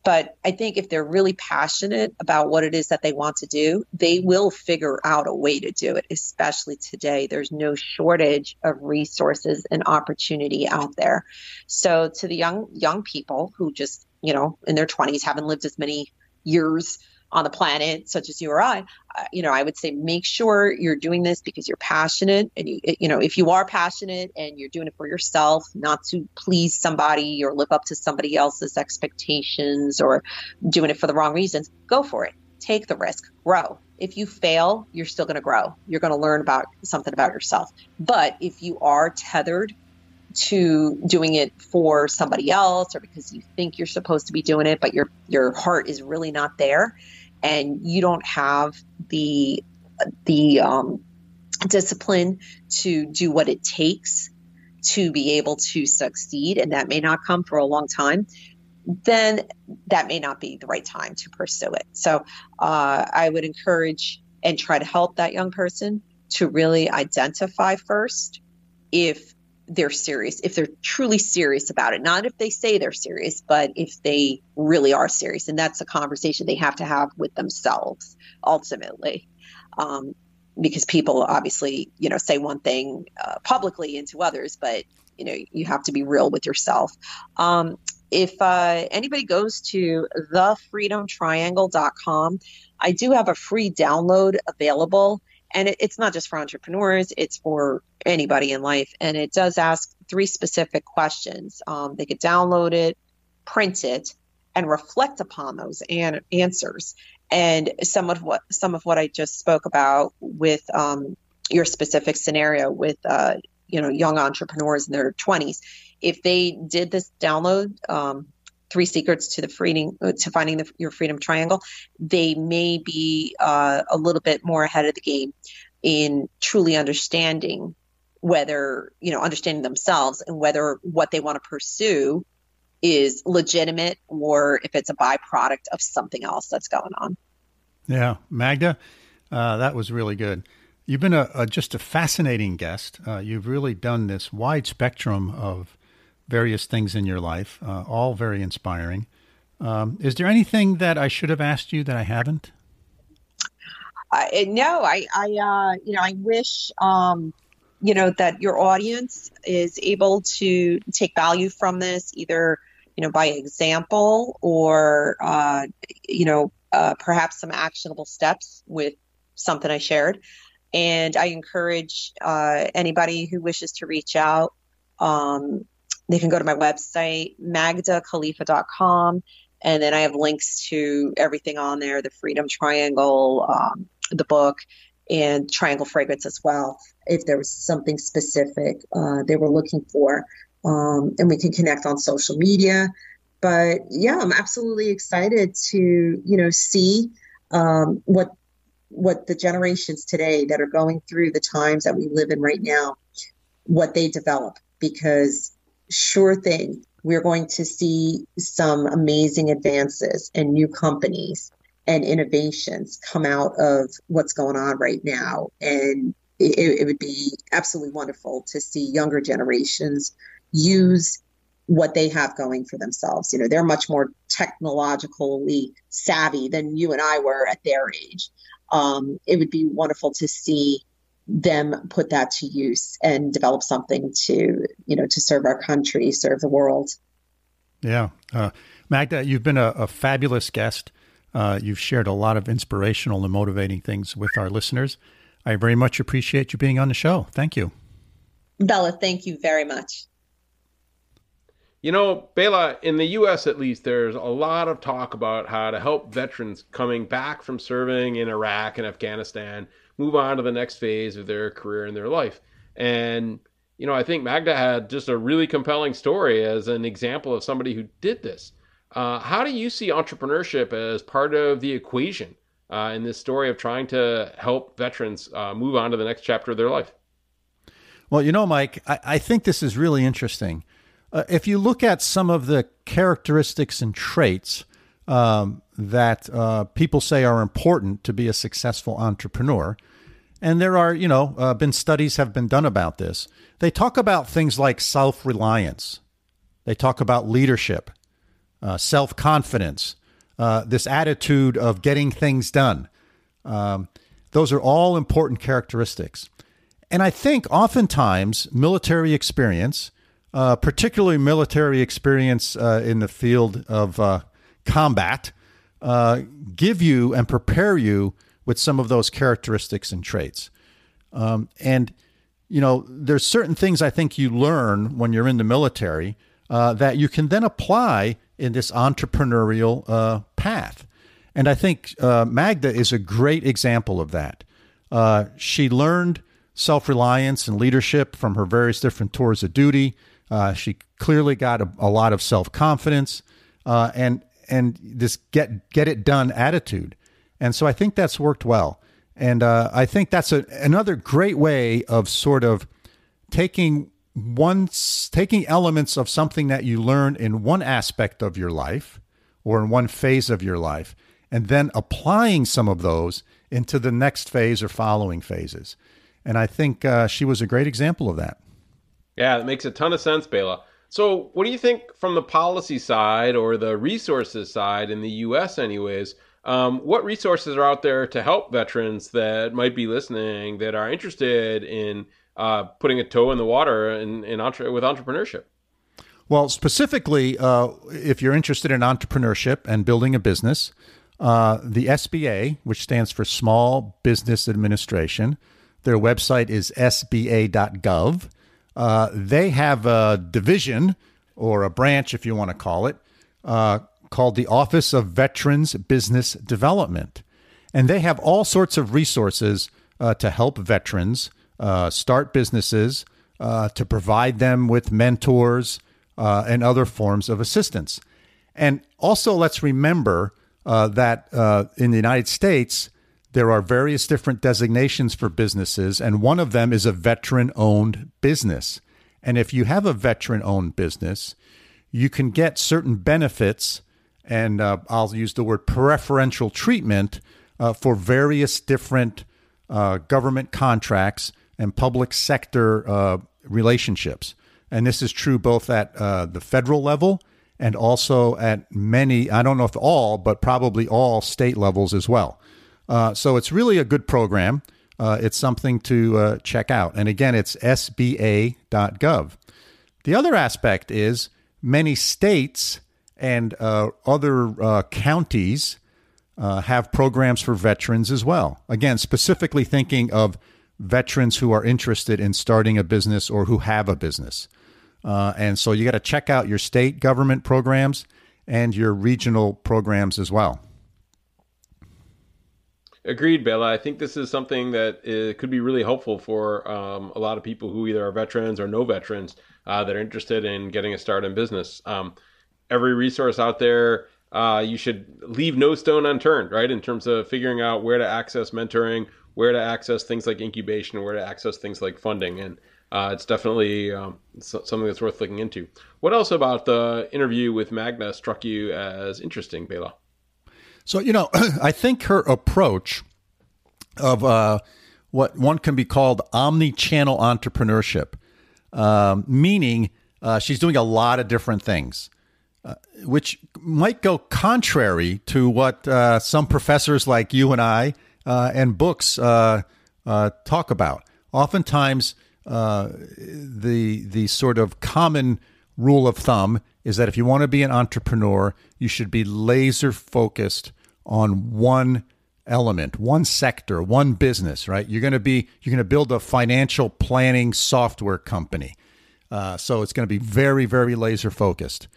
But I think if they're really passionate about what it is that they want to do, they will figure out a way to do it, especially today. There's no shortage of resources and opportunity out there. So to the young young people who just, you know, in their 20s haven't lived as many years on the planet, such as you or I, uh, you know, I would say make sure you're doing this because you're passionate, and you, you know, if you are passionate and you're doing it for yourself, not to please somebody or live up to somebody else's expectations or doing it for the wrong reasons, go for it. Take the risk, grow. If you fail, you're still going to grow. You're going to learn about something about yourself. But if you are tethered to doing it for somebody else or because you think you're supposed to be doing it but your your heart is really not there and you don't have the the um, discipline to do what it takes to be able to succeed and that may not come for a long time then that may not be the right time to pursue it. So uh, i would encourage and try to help that young person to really identify first if they're serious, if they're truly serious about it. Not if they say they're serious, but if they really are serious. And that's a conversation they have to have with themselves ultimately. Um, because people obviously, you know, say one thing uh, publicly into others, but, you know, you have to be real with yourself. Um, if uh, anybody goes to thefreedomtriangle.com, I do have a free download available and it, it's not just for entrepreneurs it's for anybody in life. And it does ask three specific questions. Um, they could download it print it and reflect upon those an- answers. And some of what some of what i just spoke about with um, your specific scenario with uh, you know young entrepreneurs in their 20s if they did this download um, three secrets to the freedom uh, to finding the, your freedom triangle they may be uh, a little bit more ahead of the game in truly understanding whether you know understanding themselves and whether what they want to pursue is legitimate or if it's a byproduct of something else that's going on. Yeah. Magda uh, that was really good. You've been a, a just a fascinating guest. Uh, you've really done this wide spectrum of various things in your life, uh, all very inspiring. Um, is there anything that I should have asked you that I haven't? Uh, no, I, I, uh, you know, I wish, um, you know, that your audience is able to take value from this, either, you know, by example or, uh, you know, uh, perhaps some actionable steps with something I shared. And I encourage uh, anybody who wishes to reach out um, they can go to my website, magdakhalifa.com. And then I have links to everything on there the Freedom Triangle, um, the book, and Triangle Fragrance as well, if there was something specific uh, they were looking for. Um, and we can connect on social media. But yeah, I'm absolutely excited to, you know, see um, what what the generations today that are going through the times that we live in right now, what they develop because sure thing. We're going to see some amazing advances and new companies and innovations come out of what's going on right now. And it, it would be absolutely wonderful to see younger generations use what they have going for themselves. You know, they're much more technologically savvy than you and I were at their age. Um, it would be wonderful to see them put that to use and develop something to, you know, to serve our country, serve the world. Yeah. Uh, Magda, you've been a, a fabulous guest. Uh, you've shared a lot of inspirational and motivating things with our listeners. I very much appreciate you being on the show. Thank you. Bela, thank you very much. You know, Bela, in the U.S. at least, there's a lot of talk about how to help veterans coming back from serving in Iraq and Afghanistan move on to the next phase of their career and their life. And, you know, I think Magda had just a really compelling story as an example of somebody who did this. Uh, how do you see entrepreneurship as part of the equation uh, in this story of trying to help veterans uh, move on to the next chapter of their life? Well, you know, Mike, I, I think this is really interesting. Uh, if you look at some of the characteristics and traits um, that uh, people say are important to be a successful entrepreneur, and there are, you know, uh, been studies have been done about this. They talk about things like self reliance. They talk about leadership uh, self confidence, uh, this attitude of getting things done. Um, those are all important characteristics. And I think oftentimes military experience, uh, particularly military experience uh, in the field of combat, uh, give you and prepare you with some of those characteristics and traits. Um, and, you know, there's certain things I think you learn when you're in the military that you can then apply in this entrepreneurial uh, path. And I think uh, Magda is a great example of that. Uh, she learned self reliance and leadership from her various different tours of duty. Uh, she clearly got a, a lot of self confidence uh, and and this get get it done attitude. And so I think that's worked well. And uh, I think that's a, another great way of sort of taking once taking elements of something that you learn in one aspect of your life or in one phase of your life and then applying some of those into the next phase or following phases and i think uh, she was a great example of that yeah that makes a ton of sense bela so what do you think from the policy side or the resources side in the us anyways um, what resources are out there to help veterans that might be listening that are interested in uh, putting a toe in the water in, in entre- with entrepreneurship? Well, specifically, uh, if you're interested in entrepreneurship and building a business, uh, the SBA, which stands for Small Business Administration, their website is sba.gov. Uh, they have a division or a branch, if you want to call it, uh, called the Office of Veterans Business Development. And they have all sorts of resources uh, to help veterans uh, start businesses, uh, to provide them with mentors uh, and other forms of assistance. And also, let's remember that in the United States, there are various different designations for businesses, and one of them is a veteran owned business. And if you have a veteran owned business, you can get certain benefits, and uh, I'll use the word preferential treatment for various different government contracts and public sector uh, relationships. And this is true both at uh, the federal level and also at many, I don't know if all, but probably all state levels as well. Uh, so it's really a good program. Uh, it's something to uh, check out. And again, it's sba.gov. The other aspect is many states and uh, other counties have programs for veterans as well. Again, specifically thinking of veterans who are interested in starting a business or who have a business. Uh, and so you got to check out your state government programs and your regional programs as well. Agreed, Bela. I think this is something that uh, could be really helpful for um, a lot of people who either are veterans or no veterans uh, that are interested in getting a start in business. Um, every resource out there, uh, you should leave no stone unturned, right? In terms of figuring out where to access mentoring, where to access things like incubation, where to access things like funding, and uh, it's definitely um, something that's worth looking into. What else about the interview with Magda struck you as interesting, Bela? So you know, *clears throat* I think her approach of uh, what one can be called omni-channel entrepreneurship, um, meaning uh, she's doing a lot of different things, uh, which might go contrary to what uh, some professors like you and I uh, and books uh, talk about. Oftentimes, the the sort of common rule of thumb is that if you want to be an entrepreneur, you should be laser focused on one element, one sector, one business, right? You're going to be you're going to build a financial planning software company. Uh, so it's going to be very, very laser focused.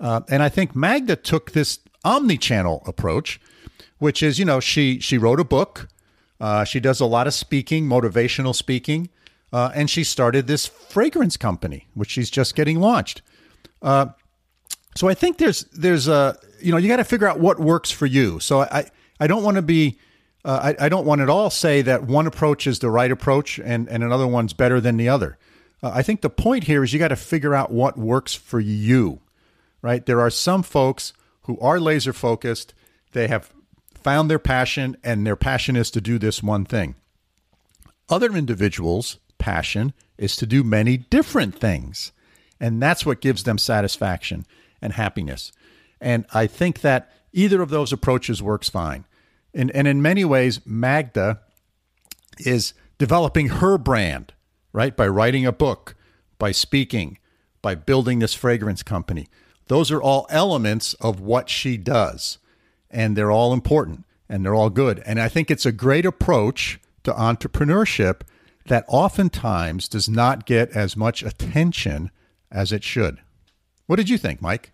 Uh, and I think Magda took this omni-channel approach, which is, you know, she she wrote a book, uh, she does a lot of speaking, motivational speaking, uh, and she started this fragrance company, which she's just getting launched. So I think there's there's a you know you got to figure out what works for you. So I I don't want to be uh, I, I don't want at all say that one approach is the right approach and, and another one's better than the other. Uh, I think the point here is you got to figure out what works for you, right? There are some folks who are laser focused. They have found their passion, and their passion is to do this one thing. Other individuals' passion is to do many different things, and that's what gives them satisfaction and happiness. And I think that either of those approaches works fine. And, and in many ways, Magda is developing her brand, right? By writing a book, by speaking, by building this fragrance company. Those are all elements of what she does, and they're all important and they're all good. And I think it's a great approach to entrepreneurship that oftentimes does not get as much attention as it should. What did you think, Mike?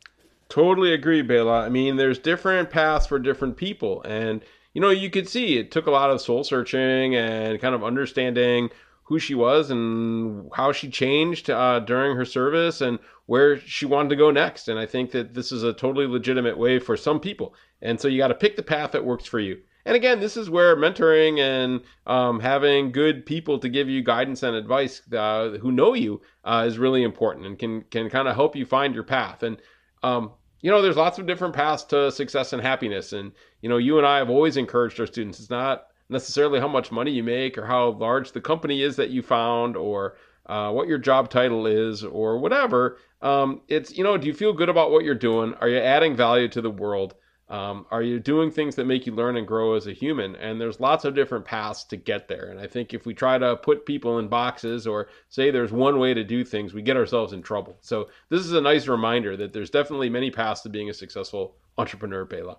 Totally agree, Bela. I mean, there's different paths for different people. And, you know, you could see it took a lot of soul searching and kind of understanding who she was and how she changed uh, during her service and where she wanted to go next. And I think that this is a totally legitimate way for some people. And so you got to pick the path that works for you. And again, this is where mentoring and um, having good people to give you guidance and advice uh, who know you uh, is really important and can can kind of help you find your path. And um, you know, there's lots of different paths to success and happiness. And, you know, you and I have always encouraged our students. It's not necessarily how much money you make or how large the company is that you found or uh, what your job title is or whatever. Um, it's, you know, do you feel good about what you're doing? Are you adding value to the world? Um, are you doing things that make you learn and grow as a human? And there's lots of different paths to get there. And I think if we try to put people in boxes or say there's one way to do things, we get ourselves in trouble. So this is a nice reminder that there's definitely many paths to being a successful entrepreneur, Bela.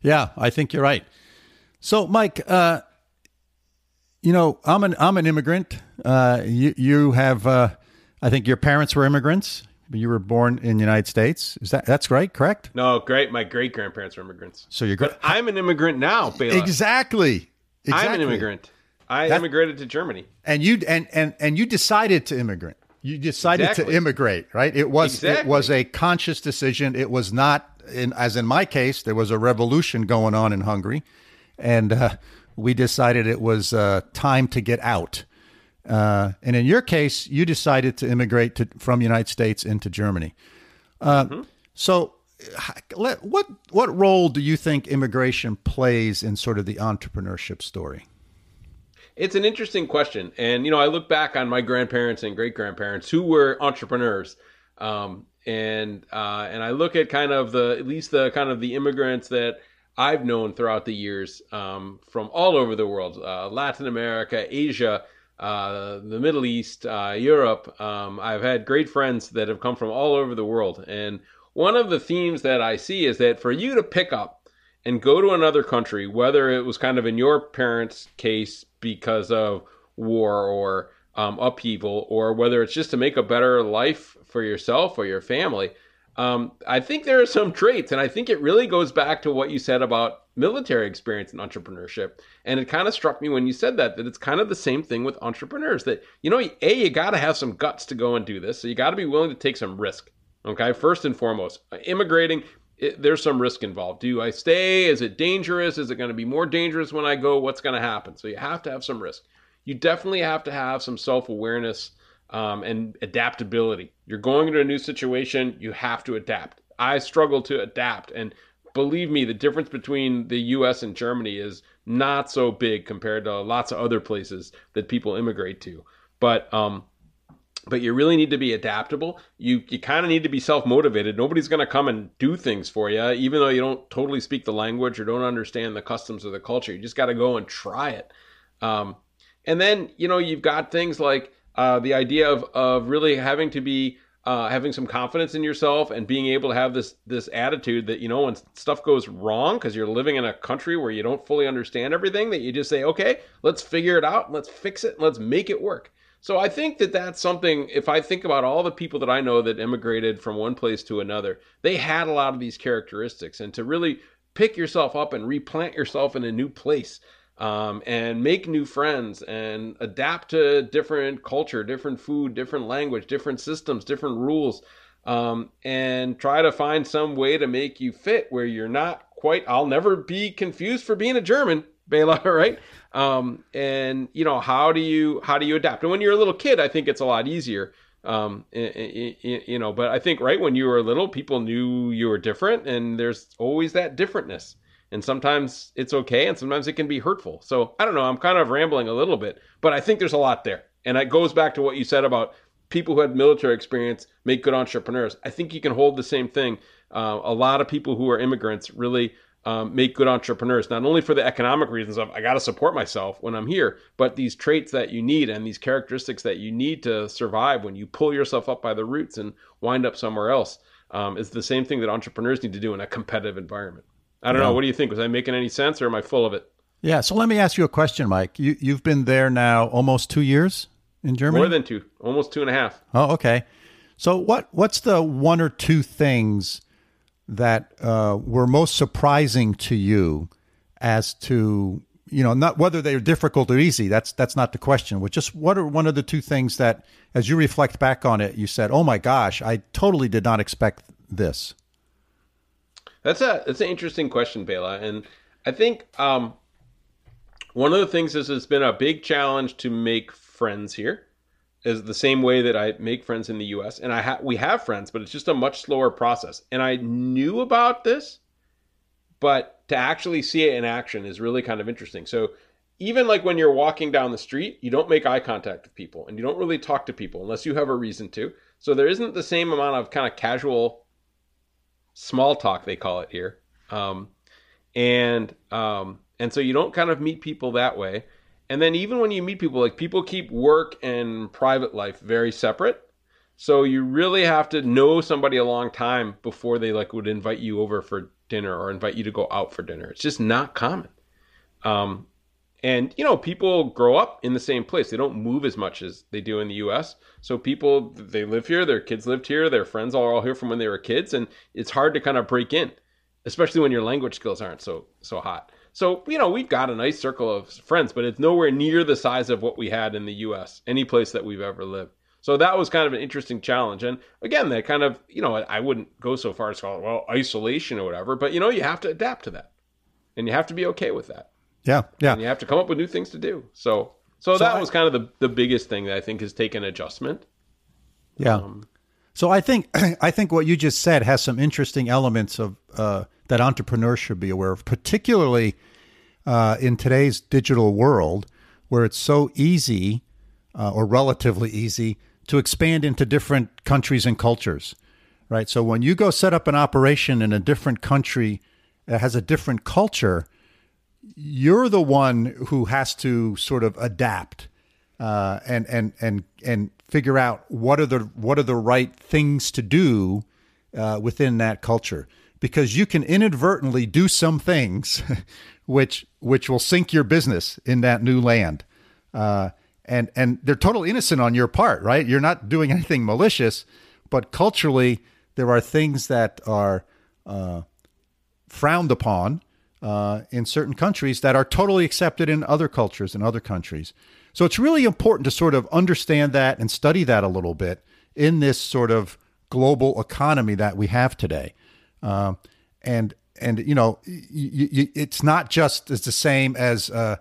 Yeah, I think you're right. So, Mike, uh, you know, I'm an I'm an immigrant. Uh, you you have, uh, I think your parents were immigrants you were born in the United States. Is that that's right? Correct? No, great. My great grandparents were immigrants. So you're good. I'm an immigrant now, Bela. Exactly. exactly. I'm an immigrant. I that, immigrated to Germany. And you and and and you decided to immigrate. You decided exactly. to immigrate, right? It was exactly. it was a conscious decision. It was not in as in my case, there was a revolution going on in Hungary, and uh, we decided it was uh, time to get out. Uh, and in your case, you decided to immigrate to, from the United States into Germany. Uh, mm-hmm. So, what what role do you think immigration plays in sort of the entrepreneurship story? It's an interesting question, and you know, I look back on my grandparents and great grandparents who were entrepreneurs, um, and uh, and I look at kind of the at least the kind of the immigrants that I've known throughout the years um, from all over the world, uh, Latin America, Asia uh, the Middle East, uh, Europe. Um, I've had great friends that have come from all over the world. And one of the themes that I see is that for you to pick up and go to another country, whether it was kind of in your parents' case because of war or um, upheaval, or whether it's just to make a better life for yourself or your family, um, I think there are some traits, and I think it really goes back to what you said about military experience and entrepreneurship. And it kind of struck me when you said that, that it's kind of the same thing with entrepreneurs that, you know, A, you got to have some guts to go and do this. So you got to be willing to take some risk. Okay. First and foremost, immigrating, it, there's some risk involved. Do I stay? Is it dangerous? Is it going to be more dangerous when I go? What's going to happen? So you have to have some risk. You definitely have to have some self awareness um, and adaptability. You're going into a new situation, you have to adapt. I struggle to adapt. And believe me, the difference between the U.S. and Germany is not so big compared to lots of other places that people immigrate to. But um, but you really need to be adaptable. You you kind of need to be self motivated. Nobody's going to come and do things for you, even though you don't totally speak the language or don't understand the customs of the culture. You just got to go and try it. Um, and then you know you've got things like uh, the idea of of really having to be uh, having some confidence in yourself and being able to have this this attitude that you know when stuff goes wrong because you're living in a country where you don't fully understand everything that you just say okay let's figure it out. Let's fix it. Let's make it work. So I think that that's something, if I think about all the people that I know that immigrated from one place to another, they had a lot of these characteristics. And to really pick yourself up and replant yourself in a new place um, and make new friends and adapt to different culture, different food, different language, different systems, different rules, um, and try to find some way to make you fit where you're not quite, I'll never be confused for being a German *laughs* Bela, right? Um, and you know, how do you how do you adapt? And when you're a little kid, I think it's a lot easier. Um, you know, but I think right when you were little, people knew you were different, and there's always that differentness. And sometimes it's okay, and sometimes it can be hurtful. So I don't know. I'm kind of rambling a little bit, but I think there's a lot there, and it goes back to what you said about people who had military experience make good entrepreneurs. I think you can hold the same thing. Uh, a lot of people who are immigrants really um, make good entrepreneurs, not only for the economic reasons of I got to support myself when I'm here, but these traits that you need and these characteristics that you need to survive when you pull yourself up by the roots and wind up somewhere else um, is the same thing that entrepreneurs need to do in a competitive environment. I don't yeah. know. What do you think? Was I making any sense or am I full of it? Yeah. So let me ask you a question, Mike. You, you've been there now almost two years in Germany? More than two, almost two and a half. Oh, okay. So what, what's the one or two things – that uh, were most surprising to you as to you know not whether they're difficult or easy that's that's not the question but just what are one of the two things that as you reflect back on it you said oh my gosh i totally did not expect this that's a that's an interesting question Bela and i think um, one of the things is it's been a big challenge to make friends here is the same way that I make friends in the US and I ha- we have friends but it's just a much slower process. And I knew about this but to actually see it in action is really kind of interesting. So even like when you're walking down the street, you don't make eye contact with people and you don't really talk to people unless you have a reason to. So there isn't the same amount of kind of casual small talk they call it here. Um, and um, and so you don't kind of meet people that way. And then even when you meet people, like people keep work and private life very separate. So you really have to know somebody a long time before they like would invite you over for dinner or invite you to go out for dinner. It's just not common. Um, and you know, people grow up in the same place. They don't move as much as they do in the U.S. So people they live here, their kids lived here, their friends are all here from when they were kids, and it's hard to kind of break in, especially when your language skills aren't so so hot. So, you know, we've got a nice circle of friends, but it's nowhere near the size of what we had in the US, any place that we've ever lived. So that was kind of an interesting challenge. And again, that kind of, you know, I wouldn't go so far as call it, well, isolation or whatever, but, you know, you have to adapt to that. And you have to be okay with that. Yeah. Yeah. And you have to come up with new things to do. So, so, so that I, was kind of the, the biggest thing that I think has taken adjustment. Yeah. Um, so I think *clears throat* I think what you just said has some interesting elements of uh, that entrepreneurs should be aware of, particularly uh, in today's digital world where it's so easy uh, or relatively easy to expand into different countries and cultures, right? So when you go set up an operation in a different country that has a different culture, you're the one who has to sort of adapt uh, and and and and figure out what are the what are the right things to do uh, within that culture because you can inadvertently do some things *laughs* which which will sink your business in that new land. Uh, and and they're total innocent on your part, right? You're not doing anything malicious, but culturally there are things that are uh, frowned upon uh, in certain countries that are totally accepted in other cultures and other countries. So it's really important to sort of understand that and study that a little bit in this sort of global economy that we have today. Um, and and you know, it's not just as the same as uh,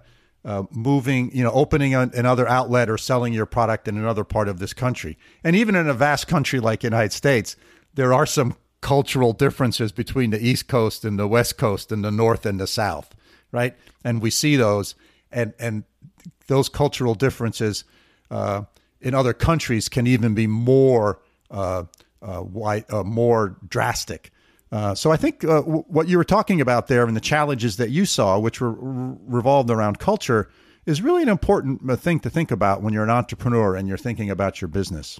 uh, moving, you know, opening an, another outlet or selling your product in another part of this country. And even in a vast country like the United States, there are some cultural differences between the East Coast and the West Coast and the North and the South, right? And we see those, and and those cultural differences uh, in other countries can even be more uh, uh, white, uh, more drastic. Uh, so I think uh, w- what you were talking about there and the challenges that you saw, which were re- revolved around culture, is really an important thing to think about when you're an entrepreneur and you're thinking about your business.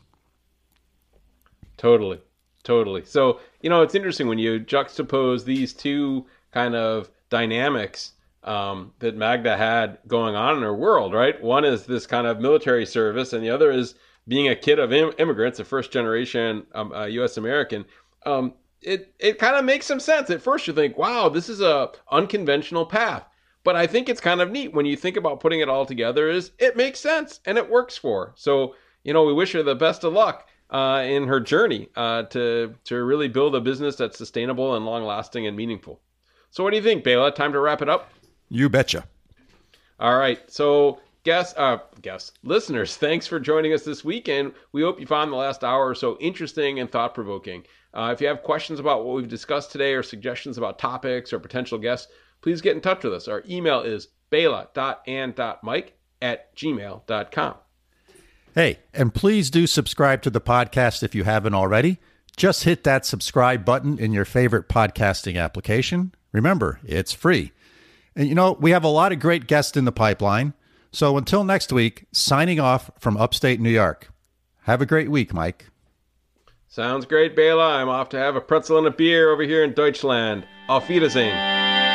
Totally. Totally. So, you know, it's interesting when you juxtapose these two kind of dynamics um, that Magda had going on in her world, right? One is this kind of military service, and the other is being a kid of Im- immigrants, a first generation um, uh, U.S. American. Um, it it kind of makes some sense. At first, you think, "Wow, this is a unconventional path." But I think it's kind of neat when you think about putting it all together. Is it makes sense and it works for. So you know, we wish her the best of luck uh, in her journey uh, to to really build a business that's sustainable and long lasting and meaningful. So, what do you think, Bela? Time to wrap it up. You betcha. All right. So, guests, uh, guests, listeners, *laughs* thanks for joining us this weekend. we hope you found the last hour or so interesting and thought provoking. Uh, if you have questions about what we've discussed today or suggestions about topics or potential guests, please get in touch with us. Our email is bela.and.mike at gmail.com. Hey, and please do subscribe to the podcast if you haven't already. Just hit that subscribe button in your favorite podcasting application. Remember, it's free. And you know, we have a lot of great guests in the pipeline. So until next week, signing off from upstate New York. Have a great week, Mike. Sounds great, Bela. I'm off to have a pretzel and a beer over here in Deutschland. Auf Wiedersehen.